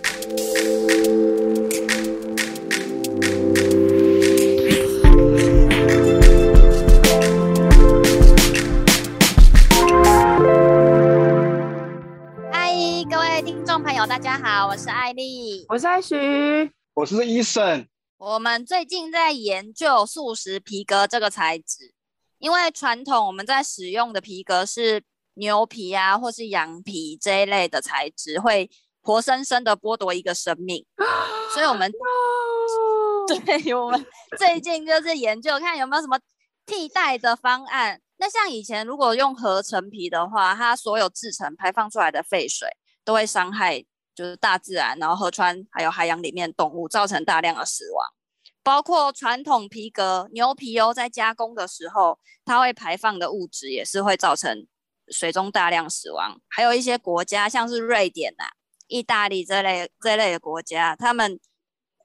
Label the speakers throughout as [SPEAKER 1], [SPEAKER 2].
[SPEAKER 1] 嗨，各位听众朋友，大家好，我是艾丽，
[SPEAKER 2] 我是艾徐，
[SPEAKER 3] 我是医生。
[SPEAKER 1] 我们最近在研究素食皮革这个材质，因为传统我们在使用的皮革是牛皮啊，或是羊皮这一类的材质，会活生生的剥夺一个生命，所以我们对，我 们最近就是研究看有没有什么替代的方案。那像以前如果用合成皮的话，它所有制成排放出来的废水都会伤害。就是大自然，然后河川还有海洋里面动物造成大量的死亡，包括传统皮革牛皮哦，在加工的时候，它会排放的物质也是会造成水中大量死亡。还有一些国家，像是瑞典呐、啊、意大利这类这类的国家，他们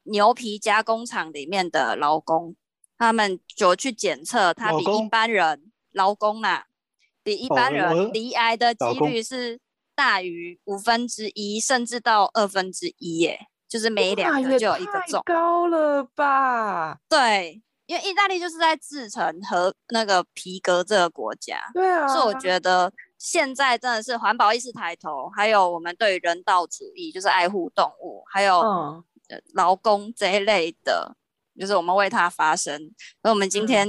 [SPEAKER 1] 牛皮加工厂里面的劳工，他们就去检测，他比一般人劳工呐、啊，比一般人离癌的几率是。大于五分之一，甚至到二分之一，耶，就是每两个就有一个中，
[SPEAKER 2] 高了吧？
[SPEAKER 1] 对，因为意大利就是在制成和那个皮革这个国家，
[SPEAKER 2] 对啊，
[SPEAKER 1] 所以我觉得现在真的是环保意识抬头，还有我们对于人道主义，就是爱护动物，还有劳工这一类的，嗯、就是我们为它发声。所以我们今天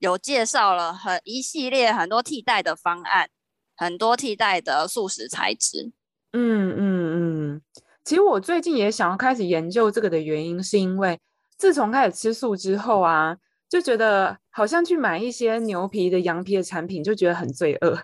[SPEAKER 1] 有介绍了很一系列很多替代的方案。很多替代的素食材质，
[SPEAKER 2] 嗯嗯嗯。其实我最近也想要开始研究这个的原因，是因为自从开始吃素之后啊，就觉得好像去买一些牛皮的、羊皮的产品，就觉得很罪恶。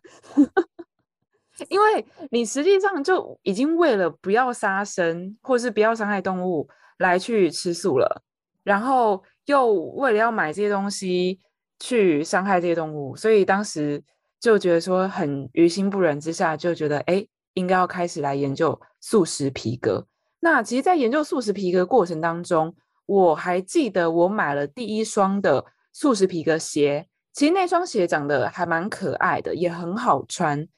[SPEAKER 2] 因为你实际上就已经为了不要杀生，或是不要伤害动物来去吃素了，然后又为了要买这些东西去伤害这些动物，所以当时。就觉得说很于心不忍之下，就觉得哎，应该要开始来研究素食皮革。那其实，在研究素食皮革过程当中，我还记得我买了第一双的素食皮革鞋。其实那双鞋长得还蛮可爱的，也很好穿。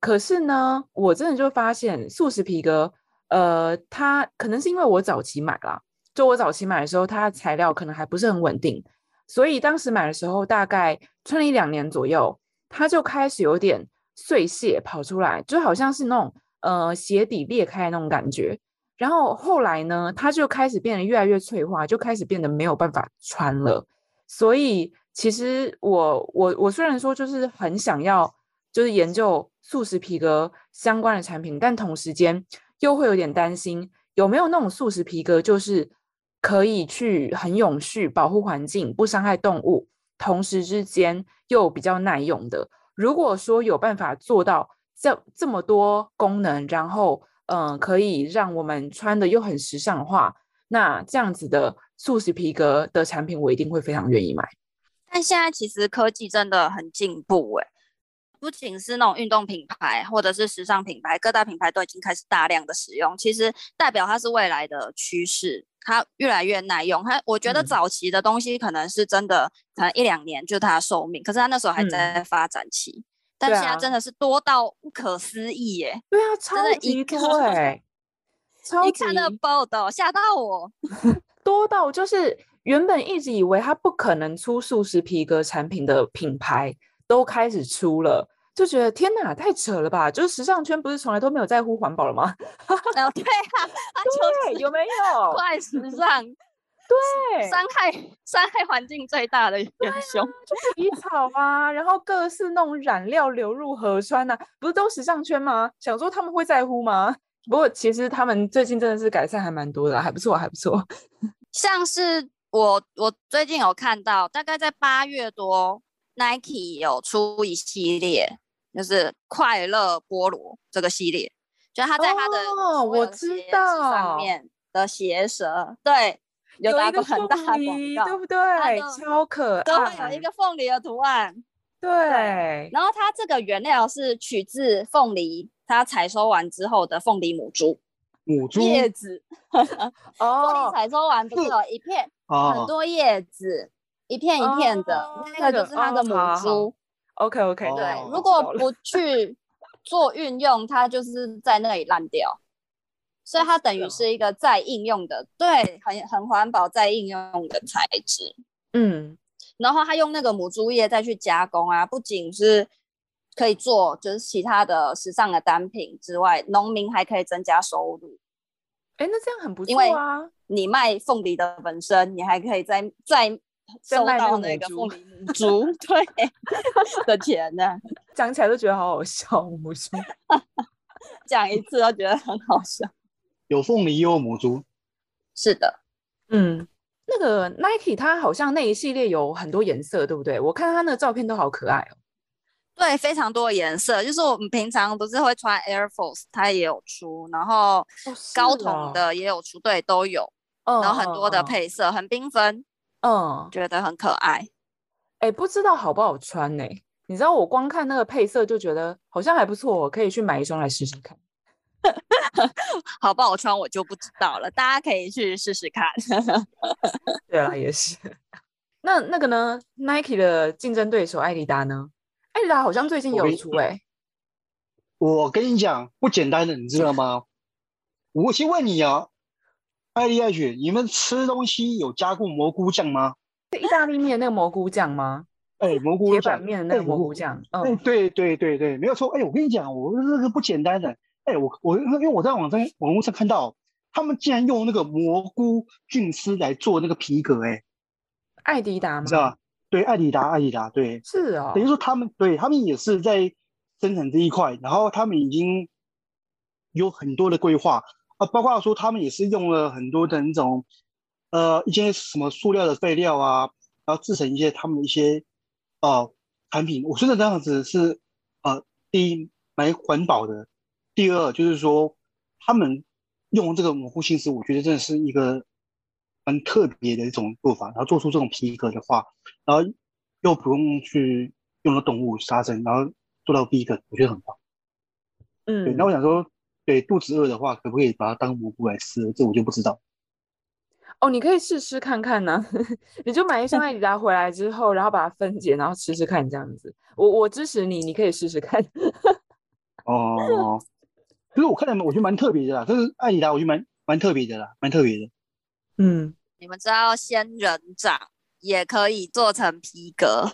[SPEAKER 2] 可是呢，我真的就发现素食皮革，呃，它可能是因为我早期买啦，就我早期买的时候，它的材料可能还不是很稳定，所以当时买的时候，大概穿了一两年左右。它就开始有点碎屑跑出来，就好像是那种呃鞋底裂开那种感觉。然后后来呢，它就开始变得越来越脆化，就开始变得没有办法穿了。所以其实我我我虽然说就是很想要就是研究素食皮革相关的产品，但同时间又会有点担心有没有那种素食皮革，就是可以去很永续保护环境，不伤害动物。同时之间又比较耐用的，如果说有办法做到这这么多功能，然后嗯、呃，可以让我们穿的又很时尚的话，那这样子的素食皮革的产品，我一定会非常愿意买。
[SPEAKER 1] 但现在其实科技真的很进步诶，不仅是那种运动品牌或者是时尚品牌，各大品牌都已经开始大量的使用，其实代表它是未来的趋势。它越来越耐用，它我觉得早期的东西可能是真的，可能一两年就它的寿命，可是它那时候还在发展期，嗯、但现在真的是多到不可思议耶！
[SPEAKER 2] 对啊，超级多 哎，超级
[SPEAKER 1] 一看那个报道吓到我，
[SPEAKER 2] 多到就是原本一直以为它不可能出素食皮革产品的品牌都开始出了。就觉得天哪，太扯了吧！就是时尚圈不是从来都没有在乎环保了吗？
[SPEAKER 1] 哦，对啊，
[SPEAKER 2] 对，有没有？
[SPEAKER 1] 怪时尚，
[SPEAKER 2] 对，
[SPEAKER 1] 伤害伤害环境最大的元凶，
[SPEAKER 2] 就是皮草啊，然后各式那种染料流入河川呐、啊，不是都时尚圈吗？想说他们会在乎吗？不过其实他们最近真的是改善还蛮多的，还不错，还不错。
[SPEAKER 1] 像是我我最近有看到，大概在八月多，Nike 有出一系列。就是快乐菠萝这个系列，就他在他的
[SPEAKER 2] 哦，我知道
[SPEAKER 1] 上面的鞋舌，对，有打个很大的广告，
[SPEAKER 2] 对不对？超可爱，
[SPEAKER 1] 都会有一个凤梨的图案，
[SPEAKER 2] 对。
[SPEAKER 1] 对然后它这个原料是取自凤梨，它采收完之后的凤梨母珠，
[SPEAKER 3] 母珠
[SPEAKER 1] 叶子。哦，凤梨采收完不是有一片，很多叶子，一片一片的，那个就是它的母珠。
[SPEAKER 2] OK OK，
[SPEAKER 1] 对，如果不去做运用，它就是在那里烂掉。所以它等于是一个再应用的，对，很很环保再应用的材质。
[SPEAKER 2] 嗯，
[SPEAKER 1] 然后他用那个母猪叶再去加工啊，不仅是可以做就是其他的时尚的单品之外，农民还可以增加收入。
[SPEAKER 2] 哎，那这样很不错啊！
[SPEAKER 1] 因为你卖凤梨的本身，你还可以再再收到那个凤梨母猪对的钱呢。
[SPEAKER 2] 讲起来都觉得好好笑，母猪
[SPEAKER 1] 讲一次都觉得很好笑。
[SPEAKER 3] 有凤梨，又有母猪，
[SPEAKER 1] 是的，
[SPEAKER 2] 嗯。那个 Nike 它好像那一系列有很多颜色，对不对？我看它那个照片都好可爱哦。
[SPEAKER 1] 对，非常多的颜色，就是我们平常不是会穿 Air Force，它也有出，然后高筒的也有出，对，都有。嗯，然后很多的配色，很缤纷，嗯，觉得很可爱。
[SPEAKER 2] 哎，不知道好不好穿呢？你知道我光看那个配色就觉得好像还不错，我可以去买一双来试试看。
[SPEAKER 1] 好不好穿我就不知道了，大家可以去试试看。
[SPEAKER 2] 对啊，也是。那那个呢？Nike 的竞争对手艾迪达呢？艾迪达好像最近有出哎、欸。
[SPEAKER 3] 我跟你讲，不简单的，你知道吗？我先问你啊，艾丽爱雪，你们吃东西有加过蘑菇酱吗？
[SPEAKER 2] 是意大利面那个蘑菇酱吗？
[SPEAKER 3] 哎、欸，蘑菇
[SPEAKER 2] 铁板面的那个蘑菇酱。
[SPEAKER 3] 哎、欸，对对对对，没有错。哎、欸，我跟你讲，我这个不简单的。哎、欸，我我因为我在网上网络上看到，他们竟然用那个蘑菇菌丝来做那个皮革、欸，哎，
[SPEAKER 2] 爱迪达吗？
[SPEAKER 3] 是吧？对，艾迪达，艾迪达，对，
[SPEAKER 2] 是啊、哦，
[SPEAKER 3] 等于说他们对他们也是在生产这一块，然后他们已经有很多的规划啊，包括说他们也是用了很多的那种呃一些什么塑料的废料啊，然后制成一些他们的一些呃产品。我觉得这样子是呃第一蛮环保的。第二就是说，他们用这个模糊心思，我觉得真的是一个很特别的一种做法。然后做出这种皮革的话，然后又不用去用到动物杀生，然后做到 vegan，我觉得很棒。
[SPEAKER 2] 嗯，
[SPEAKER 3] 对。那我想说，对肚子饿的话，可不可以把它当蘑菇来吃？这我就不知道。
[SPEAKER 2] 哦，你可以试试看看呢、啊。你就买一箱艾迪达回来之后，然后把它分解，然后吃吃看这样子。我我支持你，你可以试试看。
[SPEAKER 3] 哦。可是我看到，我觉得蛮特别的啦。就是爱迪达，我觉得蛮蛮特别的啦，蛮特别的。
[SPEAKER 2] 嗯，
[SPEAKER 1] 你们知道仙人掌也可以做成皮革，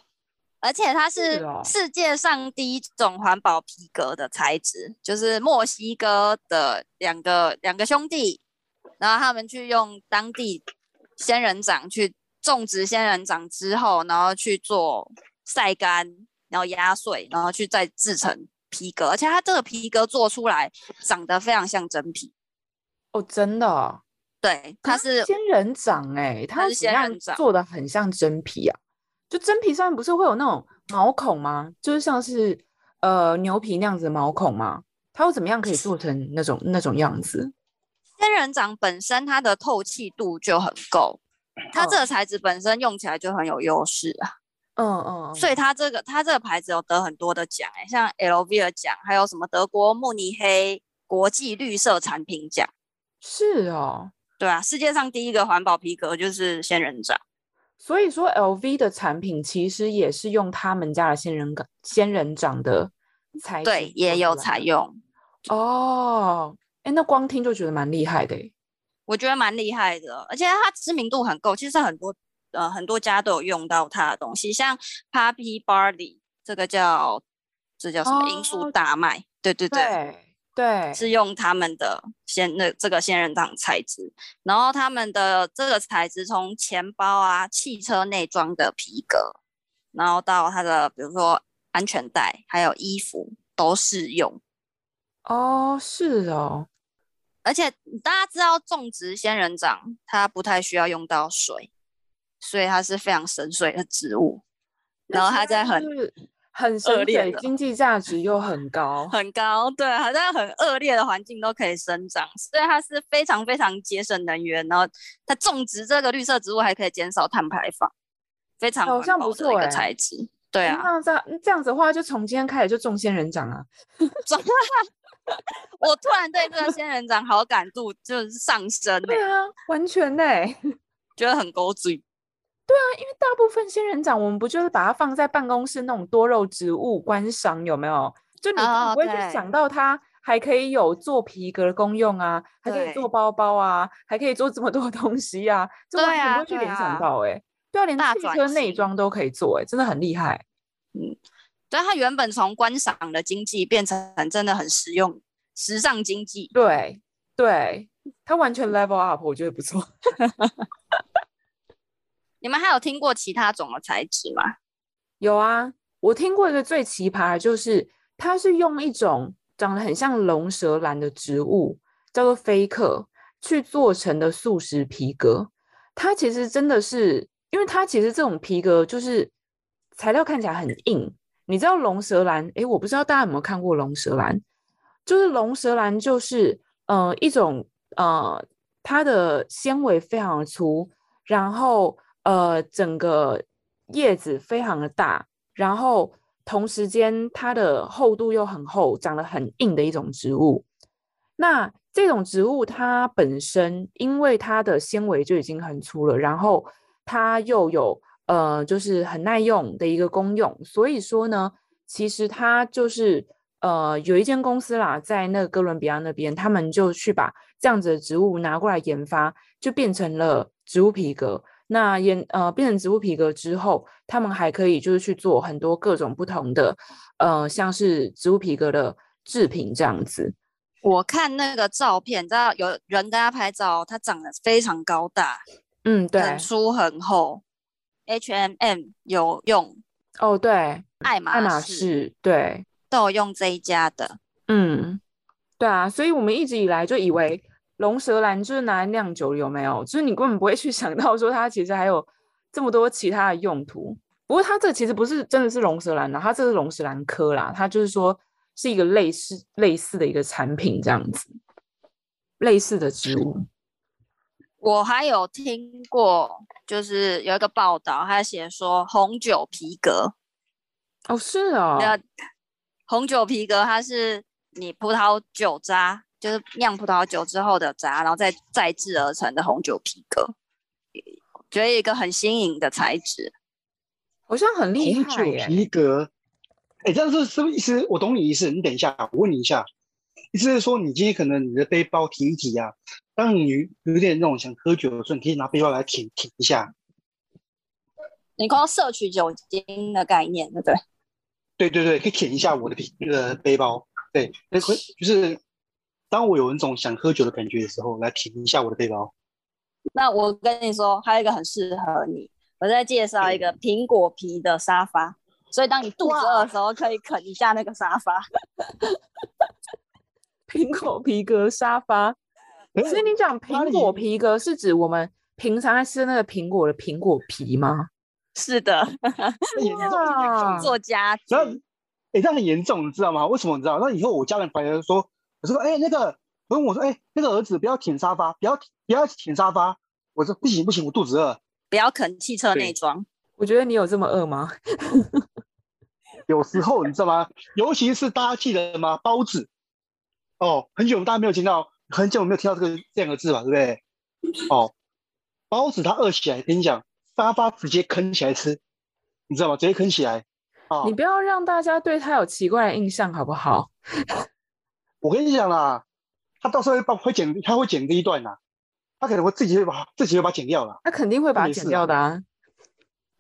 [SPEAKER 1] 而且它是世界上第一种环保皮革的材质，就是墨西哥的两个两个兄弟，然后他们去用当地仙人掌去种植仙人掌之后，然后去做晒干，然后压碎，然后去再制成。皮革，而且它这个皮革做出来长得非常像真皮
[SPEAKER 2] 哦，真的、哦，
[SPEAKER 1] 对，它是
[SPEAKER 2] 仙人掌哎，它是仙人掌做的很像真皮啊，就真皮上面不是会有那种毛孔吗？就是像是呃牛皮那样子的毛孔吗？它又怎么样可以做成那种那种样子？
[SPEAKER 1] 仙人掌本身它的透气度就很够，它这个材质本身用起来就很有优势啊。
[SPEAKER 2] 嗯嗯，
[SPEAKER 1] 所以它这个它这个牌子有得很多的奖哎，像 LV 的奖，还有什么德国慕尼黑国际绿色产品奖。
[SPEAKER 2] 是哦，
[SPEAKER 1] 对啊，世界上第一个环保皮革就是仙人掌。
[SPEAKER 2] 所以说 LV 的产品其实也是用他们家的仙人掌仙人掌的材，
[SPEAKER 1] 对，也有采用。
[SPEAKER 2] 哦，哎，那光听就觉得蛮厉害的。
[SPEAKER 1] 我觉得蛮厉害的，而且它知名度很够，其实很多。呃，很多家都有用到它的东西，像 Poppy Barley 这个叫这叫什么罂粟大麦，对对对
[SPEAKER 2] 对，对
[SPEAKER 1] 是用他们的仙那这个仙人掌材质，然后他们的这个材质从钱包啊、汽车内装的皮革，然后到它的比如说安全带还有衣服都适用。
[SPEAKER 2] 哦，是哦，
[SPEAKER 1] 而且大家知道种植仙人掌，它不太需要用到水。所以它是非常深水的植物，然后它在很
[SPEAKER 2] 很恶劣，经济价值又很高，
[SPEAKER 1] 很高，对，它在很恶劣的环境都可以生长，所以它是非常非常节省能源，然后它种植这个绿色植物还可以减少碳排放，非常
[SPEAKER 2] 好像不错
[SPEAKER 1] 一个材质，对啊，
[SPEAKER 2] 那这样这样子的话，就从今天开始就种仙人掌啊，
[SPEAKER 1] 种，我突然对这个仙人掌好感度就是上升，
[SPEAKER 2] 对啊，完全嘞，
[SPEAKER 1] 觉得很勾嘴。
[SPEAKER 2] 对啊，因为大部分仙人掌，我们不就是把它放在办公室那种多肉植物观赏，有没有？就你不会去想到它还可以有做皮革的功用啊，还可以做包包啊，还可以做这么多 东西啊，就完全不会去联想到哎、欸，对啊，连汽车内装都可以做哎、欸，真的很厉害。
[SPEAKER 1] 嗯，对，它原本从观赏的经济变成真的很实用、时尚经济。
[SPEAKER 2] 对，对，它完全 level up，我觉得不错。
[SPEAKER 1] 你们还有听过其他种的材质吗？
[SPEAKER 2] 有啊，我听过一个最奇葩的，就是它是用一种长得很像龙舌兰的植物，叫做菲克，去做成的素食皮革。它其实真的是，因为它其实这种皮革就是材料看起来很硬。你知道龙舌兰？诶，我不知道大家有没有看过龙舌兰，就是龙舌兰就是呃一种呃它的纤维非常粗，然后。呃，整个叶子非常的大，然后同时间它的厚度又很厚，长得很硬的一种植物。那这种植物它本身因为它的纤维就已经很粗了，然后它又有呃就是很耐用的一个功用，所以说呢，其实它就是呃有一间公司啦，在那个哥伦比亚那边，他们就去把这样子的植物拿过来研发，就变成了植物皮革。那研呃变成植物皮革之后，他们还可以就是去做很多各种不同的呃，像是植物皮革的制品这样子。
[SPEAKER 1] 我看那个照片，你知道有人跟他拍照，他长得非常高大，
[SPEAKER 2] 嗯，对，
[SPEAKER 1] 很粗很厚。H M M 有用
[SPEAKER 2] 哦，对，
[SPEAKER 1] 爱马
[SPEAKER 2] 爱马仕对
[SPEAKER 1] 都有用这一家的，
[SPEAKER 2] 嗯，对啊，所以我们一直以来就以为。龙舌兰就是拿来酿酒，有没有？就是你根本不会去 想到说它其实还有这么多其他的用途。不过它这其实不是真的是龙舌兰啦，它这是龙舌兰科啦，它就是说是一个类似类似的一个产品这样子，类似的植物。
[SPEAKER 1] 我还有听过，就是有一个报道，他写说红酒皮革。
[SPEAKER 2] 哦，是哦。
[SPEAKER 1] 红酒皮革它是你葡萄酒渣。就是酿葡萄酒之后的渣，然后再再制而成的红酒皮革，觉得一个很新颖的材质，
[SPEAKER 2] 好像很厉害。
[SPEAKER 3] 红酒皮革，哎，这样是什么意思？我懂你意思。你等一下，我问你一下，意思是说你今天可能你的背包提一提啊，当你有点那种想喝酒的时候，你可以拿背包来舔舔一下。
[SPEAKER 1] 你光摄取酒精的概念，对不对？
[SPEAKER 3] 对对对，可以舔一下我的皮那个背包，对，那会就是。当我有一种想喝酒的感觉的时候，来舔一下我的背包。
[SPEAKER 1] 那我跟你说，还有一个很适合你，我再介绍一个苹果皮的沙发。所以当你肚子饿的时候，可以啃一下那个沙发。
[SPEAKER 2] 苹果皮革沙发。所以你讲苹果皮革是指我们平常在吃那个苹果的苹果皮吗？
[SPEAKER 1] 是的。哇！做家具。
[SPEAKER 3] 然后，哎，这样很严重，你知道吗？为什么你知道？那以后我家人反而说。我说：“哎、欸，那个，我说，我说，哎，那个儿子不要舔沙发，不要，不要舔沙发。”我说：“不行，不行，我肚子饿。”
[SPEAKER 1] 不要啃汽车内装。
[SPEAKER 2] 我觉得你有这么饿吗？
[SPEAKER 3] 有时候你知道吗？尤其是大家记得吗？包子。哦，很久大家没有听到，很久没有听到这个这两个字吧？对不对？哦，包子它饿起来，跟你讲，沙发直接啃起来吃，你知道吗？直接啃起来。哦，
[SPEAKER 2] 你不要让大家对他有奇怪的印象，好不好？
[SPEAKER 3] 我跟你讲啦，他到时候会把会剪，他会剪这一段呐，他可能会自己会把自己会把它剪掉了。
[SPEAKER 2] 他肯定会把它剪掉的啊，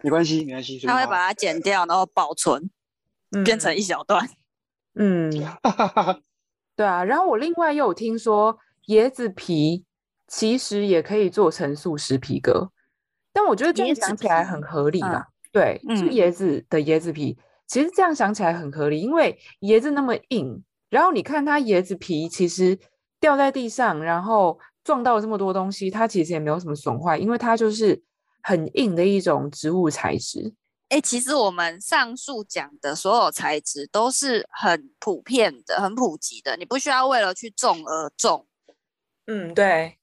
[SPEAKER 3] 没关系，没关系。
[SPEAKER 1] 他会把它剪掉，然后保存，嗯、变成一小段。
[SPEAKER 2] 嗯，对啊。然后我另外又有听说，椰子皮其实也可以做成素食皮革，但我觉得这样想起来很合理啦。对，是椰子的椰子皮，其实这样想起来很合理，因为椰子那么硬。然后你看它椰子皮，其实掉在地上，然后撞到这么多东西，它其实也没有什么损坏，因为它就是很硬的一种植物材质。
[SPEAKER 1] 哎，其实我们上述讲的所有材质都是很普遍的、很普及的，你不需要为了去种而种。
[SPEAKER 2] 嗯，对，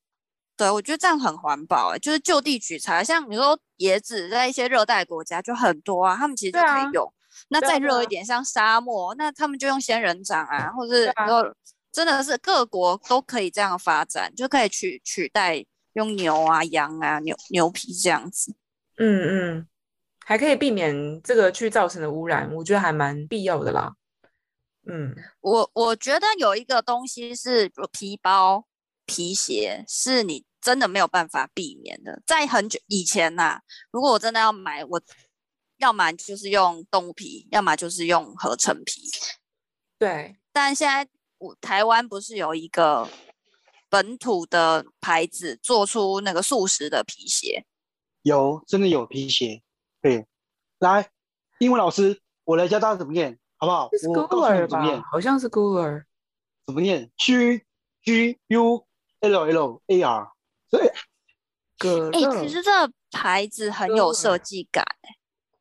[SPEAKER 1] 对，我觉得这样很环保。哎，就是就地取材，像你说椰子，在一些热带国家就很多啊，他们其实就可以用。那再热一点，像沙漠，那他们就用仙人掌啊，或者是说，真的是各国都可以这样发展，就可以取取代用牛啊、羊啊、牛牛皮这样子。
[SPEAKER 2] 嗯嗯，还可以避免这个去造成的污染，我觉得还蛮必要的啦。嗯，
[SPEAKER 1] 我我觉得有一个东西是皮包、皮鞋，是你真的没有办法避免的。在很久以前呐、啊，如果我真的要买，我要么就是用动物皮，要么就是用合成皮。
[SPEAKER 2] 对，
[SPEAKER 1] 但现在我台湾不是有一个本土的牌子做出那个素食的皮鞋？
[SPEAKER 3] 有，真的有皮鞋。对，来，英文老师，我来教大家怎么念。好不好？
[SPEAKER 2] 是 Google 怎么念？好像是 Google。
[SPEAKER 3] 怎么念？G G U L L A R。对。
[SPEAKER 1] 哥，哎，其实这个牌子很有设计感。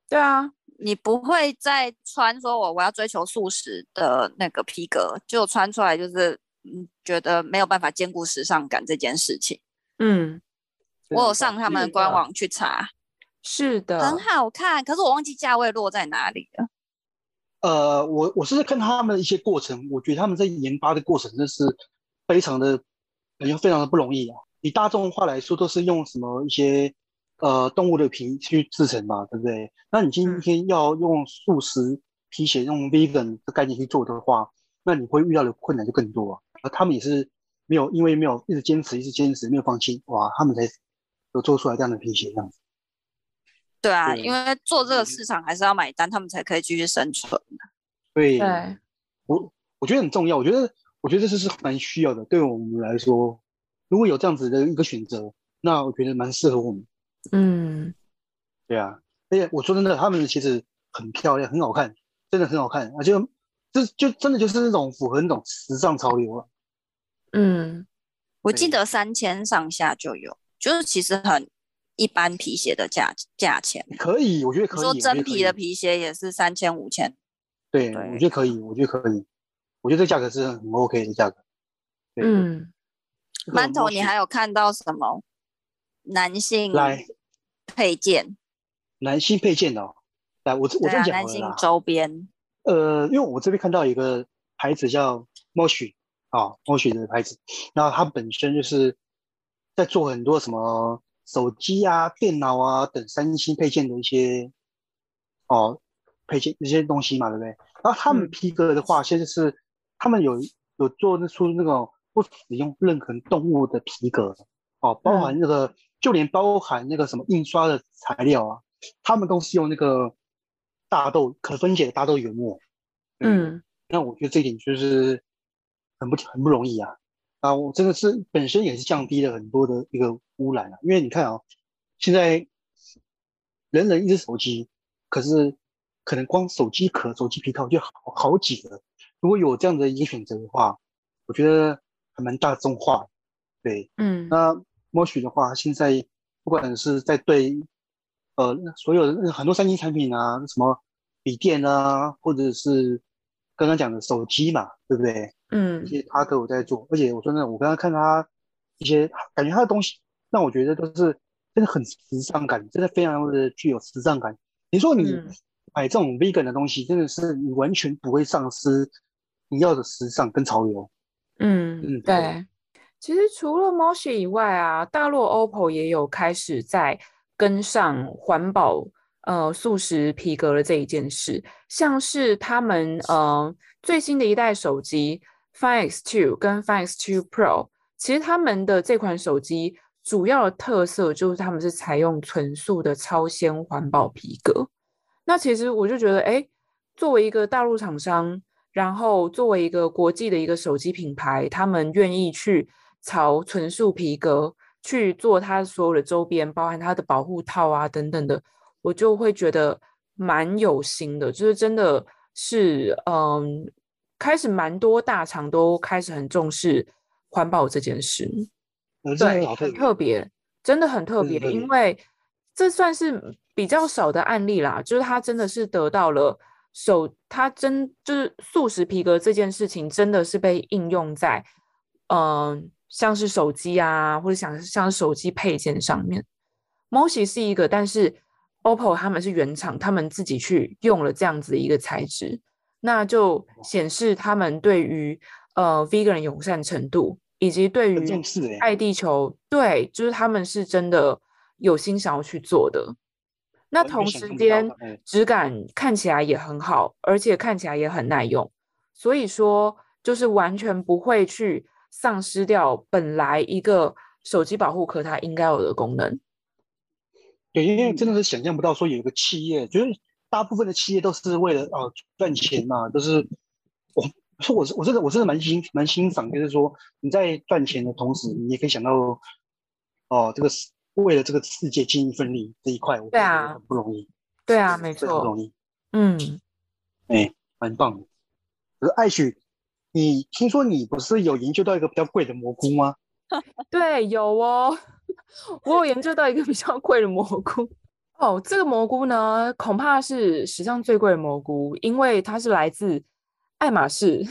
[SPEAKER 2] 对啊，
[SPEAKER 1] 你不会再穿说我我要追求素食的那个皮革，就穿出来就是嗯，觉得没有办法兼顾时尚感这件事情。
[SPEAKER 2] 嗯，
[SPEAKER 1] 我有上他们官网去查，
[SPEAKER 2] 是的，
[SPEAKER 1] 很好看。可是我忘记价位落在哪里了。
[SPEAKER 3] 呃，我我是看他们的一些过程，我觉得他们在研发的过程真的是非常的，感觉非常的不容易啊。以大众化来说，都是用什么一些呃动物的皮去制成嘛，对不对？那你今天要用素食皮鞋，用 vegan 的概念去做的话，那你会遇到的困难就更多啊。而他们也是没有，因为没有一直坚持，一直坚持，没有放弃，哇，他们才有做出来这样的皮鞋这样子。
[SPEAKER 1] 对啊，因为做这个市场还是要买单，他们才可以继续生存。
[SPEAKER 3] 对，我我觉得很重要。我觉得，我觉得这是蛮需要的。对我们来说，如果有这样子的一个选择，那我觉得蛮适合我们。
[SPEAKER 2] 嗯，
[SPEAKER 3] 对啊。而且我说真的，他们其实很漂亮，很好看，真的很好看。而且就就真的就是那种符合那种时尚潮流啊。
[SPEAKER 2] 嗯，
[SPEAKER 1] 我记得三千上下就有，就是其实很。一般皮鞋的价价钱
[SPEAKER 3] 可以，我觉得可以。
[SPEAKER 1] 说真皮的皮鞋也是三千五千，
[SPEAKER 3] 对，对我觉得可以，我觉得可以，我觉得这价格是很 OK 的价格。
[SPEAKER 2] 嗯，
[SPEAKER 1] 馒头，你还有看到什么男性来配件？
[SPEAKER 3] 男性配件哦，来，我我这样讲
[SPEAKER 1] 男性周边。
[SPEAKER 3] 呃，因为我这边看到一个牌子叫 Moshi 啊，Moshi 的牌子，然后它本身就是在做很多什么。手机啊、电脑啊等三星配件的一些哦配件一些东西嘛，对不对？然后他们皮革的话，现在是他们有有做出那种不使用任何动物的皮革哦，包含那个、嗯、就连包含那个什么印刷的材料啊，他们都是用那个大豆可分解的大豆原木。
[SPEAKER 2] 嗯，
[SPEAKER 3] 那我觉得这一点就是很不很不容易啊。啊，我真的是本身也是降低了很多的一个污染啊，因为你看啊，现在人人一只手机，可是可能光手机壳、手机皮套就好好几个。如果有这样的一个选择的话，我觉得还蛮大众化。对，
[SPEAKER 2] 嗯，
[SPEAKER 3] 那 Moshi 的话，现在不管是在对呃所有的很多三星产品啊，什么笔电啊，或者是刚刚讲的手机嘛，对不对？
[SPEAKER 2] 嗯，
[SPEAKER 3] 一些他都有在做，而且我说呢，我刚刚看他一些感觉他的东西，让我觉得都是真的很时尚感，真的非常的具有时尚感。你说你买这种 vegan 的东西，真的是你完全不会丧失你要的时尚跟潮流。
[SPEAKER 2] 嗯嗯，对。其实除了 Moshi 以外啊，大陆 OPPO 也有开始在跟上环保呃素食皮革的这一件事，像是他们呃最新的一代手机。Find X2 跟 Find X2 Pro，其实他们的这款手机主要的特色就是他们是采用纯素的超纤环保皮革。那其实我就觉得，哎，作为一个大陆厂商，然后作为一个国际的一个手机品牌，他们愿意去朝纯素皮革去做它所有的周边，包含它的保护套啊等等的，我就会觉得蛮有心的，就是真的是，嗯。开始蛮多大厂都开始很重视环保这件事，对，很特别，真的很特别，因为这算是比较少的案例啦。就是它真的是得到了手，它真就是素食皮革这件事情，真的是被应用在嗯、呃，像是手机啊，或者像像手机配件上面。Moshi 是一个，但是 OPPO 他们是原厂，他们自己去用了这样子的一个材质。那就显示他们对于呃 vegan 友善程度，以及对于爱地球，对，就是他们是真的有心想要去做的。那同时间质感看起来也很好，而且看起来也很耐用，所以说就是完全不会去丧失掉本来一个手机保护壳它应该有的功能。
[SPEAKER 3] 对，因为真的是想象不到说有一个企业，就是大部分的企业都是为了哦赚钱嘛，都是我说我是我这个我真的蛮欣蛮欣赏，就是说你在赚钱的同时，你也可以想到哦这个是为了这个世界尽一份力这一块，
[SPEAKER 2] 对啊，
[SPEAKER 3] 很不容易。
[SPEAKER 2] 对啊，没错，
[SPEAKER 3] 不容易。
[SPEAKER 2] 嗯，
[SPEAKER 3] 哎，蛮棒的。可是艾许，你听说你不是有研究到一个比较贵的蘑菇吗？
[SPEAKER 2] 对，有哦。我有研究到一个比较贵的蘑菇哦，这个蘑菇呢，恐怕是史上最贵的蘑菇，因为它是来自爱马仕。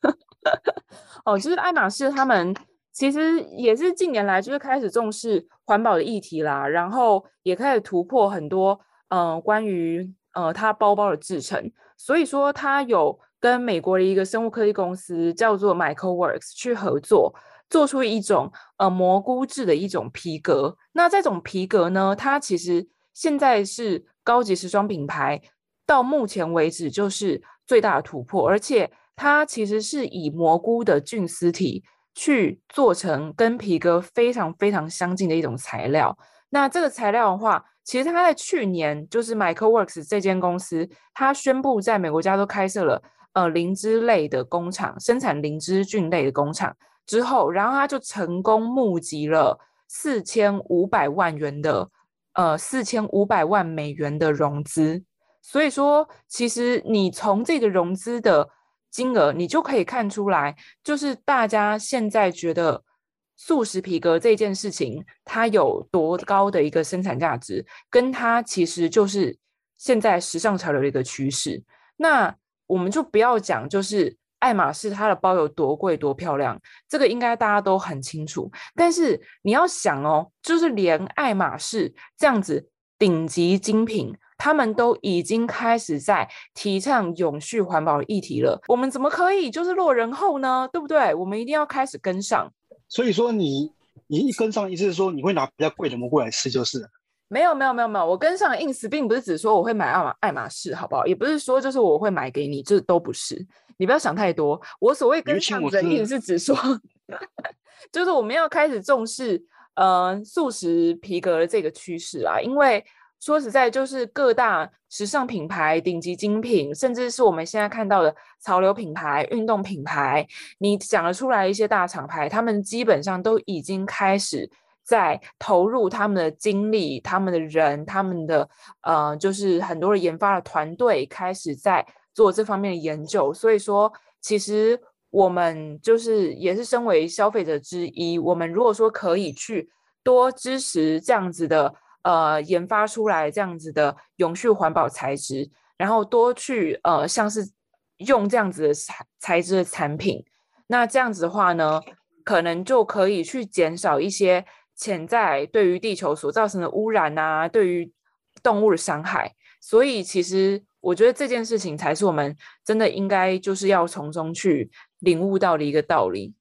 [SPEAKER 2] 哦，就是爱马仕他们其实也是近年来就是开始重视环保的议题啦，然后也开始突破很多嗯、呃、关于呃它包包的制成，所以说它有跟美国的一个生物科技公司叫做 Michaelworks 去合作。做出一种呃蘑菇制的一种皮革，那这种皮革呢，它其实现在是高级时装品牌到目前为止就是最大的突破，而且它其实是以蘑菇的菌丝体去做成跟皮革非常非常相近的一种材料。那这个材料的话，其实它在去年就是 Michael Works 这间公司，它宣布在美国加州开设了呃灵芝类的工厂，生产灵芝菌类的工厂。之后，然后他就成功募集了四千五百万元的，呃，四千五百万美元的融资。所以说，其实你从这个融资的金额，你就可以看出来，就是大家现在觉得素食皮革这件事情，它有多高的一个生产价值，跟它其实就是现在时尚潮流的一个趋势。那我们就不要讲，就是。爱马仕它的包有多贵多漂亮，这个应该大家都很清楚。但是你要想哦，就是连爱马仕这样子顶级精品，他们都已经开始在提倡永续环保的议题了。我们怎么可以就是落人后呢？对不对？我们一定要开始跟上。
[SPEAKER 3] 所以说你你一跟上，意思是说你会拿比较贵的蘑菇来吃，就是。
[SPEAKER 2] 没有没有没有没有，我跟上 ins 并不是只说我会买爱马爱马仕，好不好？也不是说就是我会买给你，这都不是。你不要想太多。我所谓跟上的意思是指说，就是我们要开始重视呃素食皮革的这个趋势啦。因为说实在，就是各大时尚品牌、顶级精品，甚至是我们现在看到的潮流品牌、运动品牌，你讲得出来一些大厂牌，他们基本上都已经开始。在投入他们的精力、他们的人、他们的呃，就是很多的研发的团队开始在做这方面的研究。所以说，其实我们就是也是身为消费者之一，我们如果说可以去多支持这样子的呃研发出来这样子的永续环保材质，然后多去呃像是用这样子的材材质的产品，那这样子的话呢，可能就可以去减少一些。潜在对于地球所造成的污染啊，对于动物的伤害，所以其实我觉得这件事情才是我们真的应该就是要从中去领悟到的一个道理。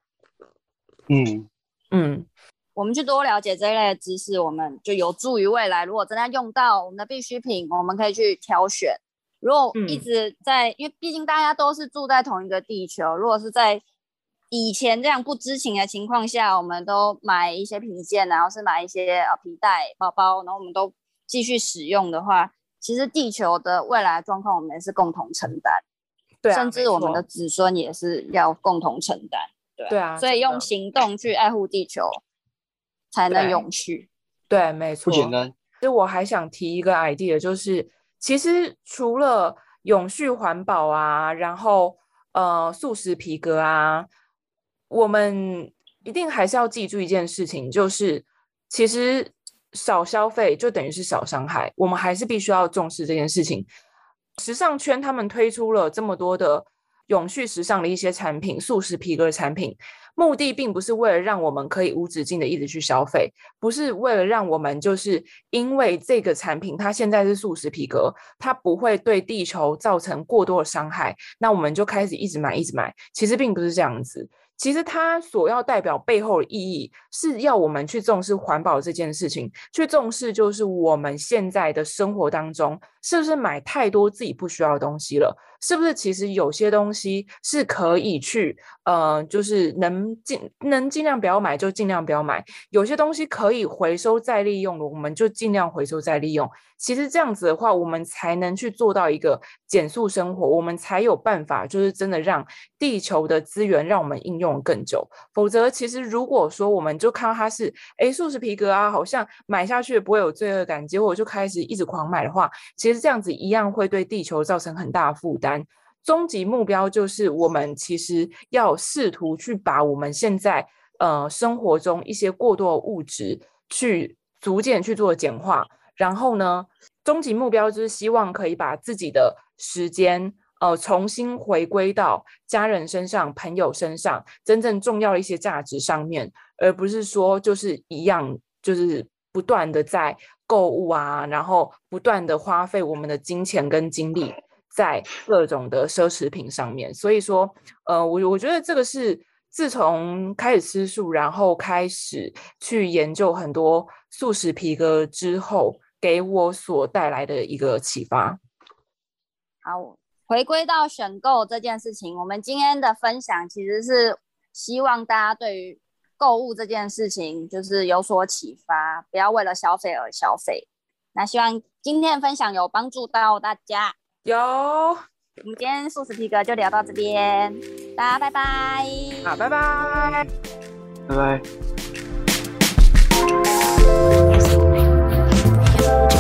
[SPEAKER 3] 嗯
[SPEAKER 2] 嗯，
[SPEAKER 1] 我们去多了解这一类的知识，我们就有助于未来。如果真的用到我们的必需品，我们可以去挑选。如果一直在，嗯、因为毕竟大家都是住在同一个地球，如果是在。以前这样不知情的情况下，我们都买一些皮件，然后是买一些呃皮带、包包，然后我们都继续使用的话，其实地球的未来状况我们也是共同承担，
[SPEAKER 2] 对啊，
[SPEAKER 1] 甚至我们的子孙也是要共同承担，对啊，
[SPEAKER 2] 对啊，
[SPEAKER 1] 所以用行动去爱护地球，才能永续，
[SPEAKER 2] 对，对，没错，
[SPEAKER 3] 不简单。
[SPEAKER 2] 其实我还想提一个 idea，就是其实除了永续环保啊，然后呃素食皮革啊。我们一定还是要记住一件事情，就是其实少消费就等于是少伤害。我们还是必须要重视这件事情。时尚圈他们推出了这么多的永续时尚的一些产品，素食皮革的产品，目的并不是为了让我们可以无止境的一直去消费，不是为了让我们就是因为这个产品它现在是素食皮革，它不会对地球造成过多的伤害，那我们就开始一直买一直买。其实并不是这样子。其实它所要代表背后的意义，是要我们去重视环保这件事情，去重视就是我们现在的生活当中，是不是买太多自己不需要的东西了？是不是其实有些东西是可以去，呃，就是能尽能尽量不要买就尽量不要买，有些东西可以回收再利用的，我们就尽量回收再利用。其实这样子的话，我们才能去做到一个减速生活，我们才有办法，就是真的让地球的资源让我们应用更久。否则，其实如果说我们就看到它是，诶，素食皮革啊，好像买下去不会有罪恶感，结果就开始一直狂买的话，其实这样子一样会对地球造成很大负担。终极目标就是我们其实要试图去把我们现在呃生活中一些过多的物质去逐渐去做简化。然后呢，终极目标就是希望可以把自己的时间，呃，重新回归到家人身上、朋友身上，真正重要的一些价值上面，而不是说就是一样，就是不断的在购物啊，然后不断的花费我们的金钱跟精力在各种的奢侈品上面。所以说，呃，我我觉得这个是自从开始吃素，然后开始去研究很多素食皮革之后。给我所带来的一个启发。
[SPEAKER 1] 好，回归到选购这件事情，我们今天的分享其实是希望大家对于购物这件事情就是有所启发，不要为了消费而消费。那希望今天的分享有帮助到大家。
[SPEAKER 2] 有，
[SPEAKER 1] 我们今天素食皮革就聊到这边，大家拜拜。
[SPEAKER 2] 好，拜拜，
[SPEAKER 3] 拜拜。
[SPEAKER 2] 就